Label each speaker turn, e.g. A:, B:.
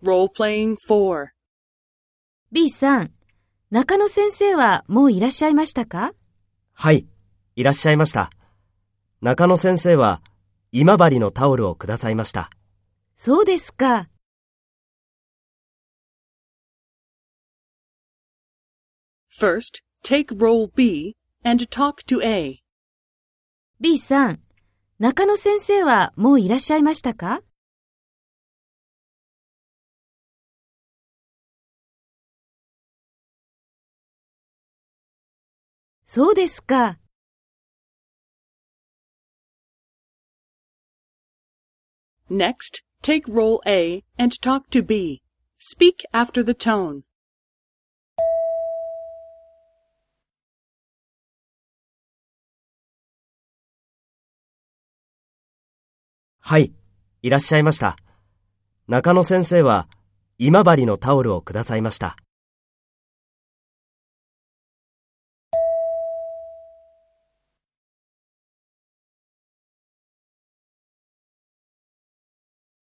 A: Role-playing 4.
B: B さん、中野先生はもういらっしゃいましたか？
C: はい、いらっしゃいました。中野先生は今治のタオルをくださいました。
B: そうですか。
A: First, take role B and talk to A.
B: B さん、中野先生はもういらっしゃいましたか？そうですか。
A: Next, take role A and talk to B. Speak after the tone.
C: はい、いらっしゃいました。中野先生は今治のタオルをくださいました。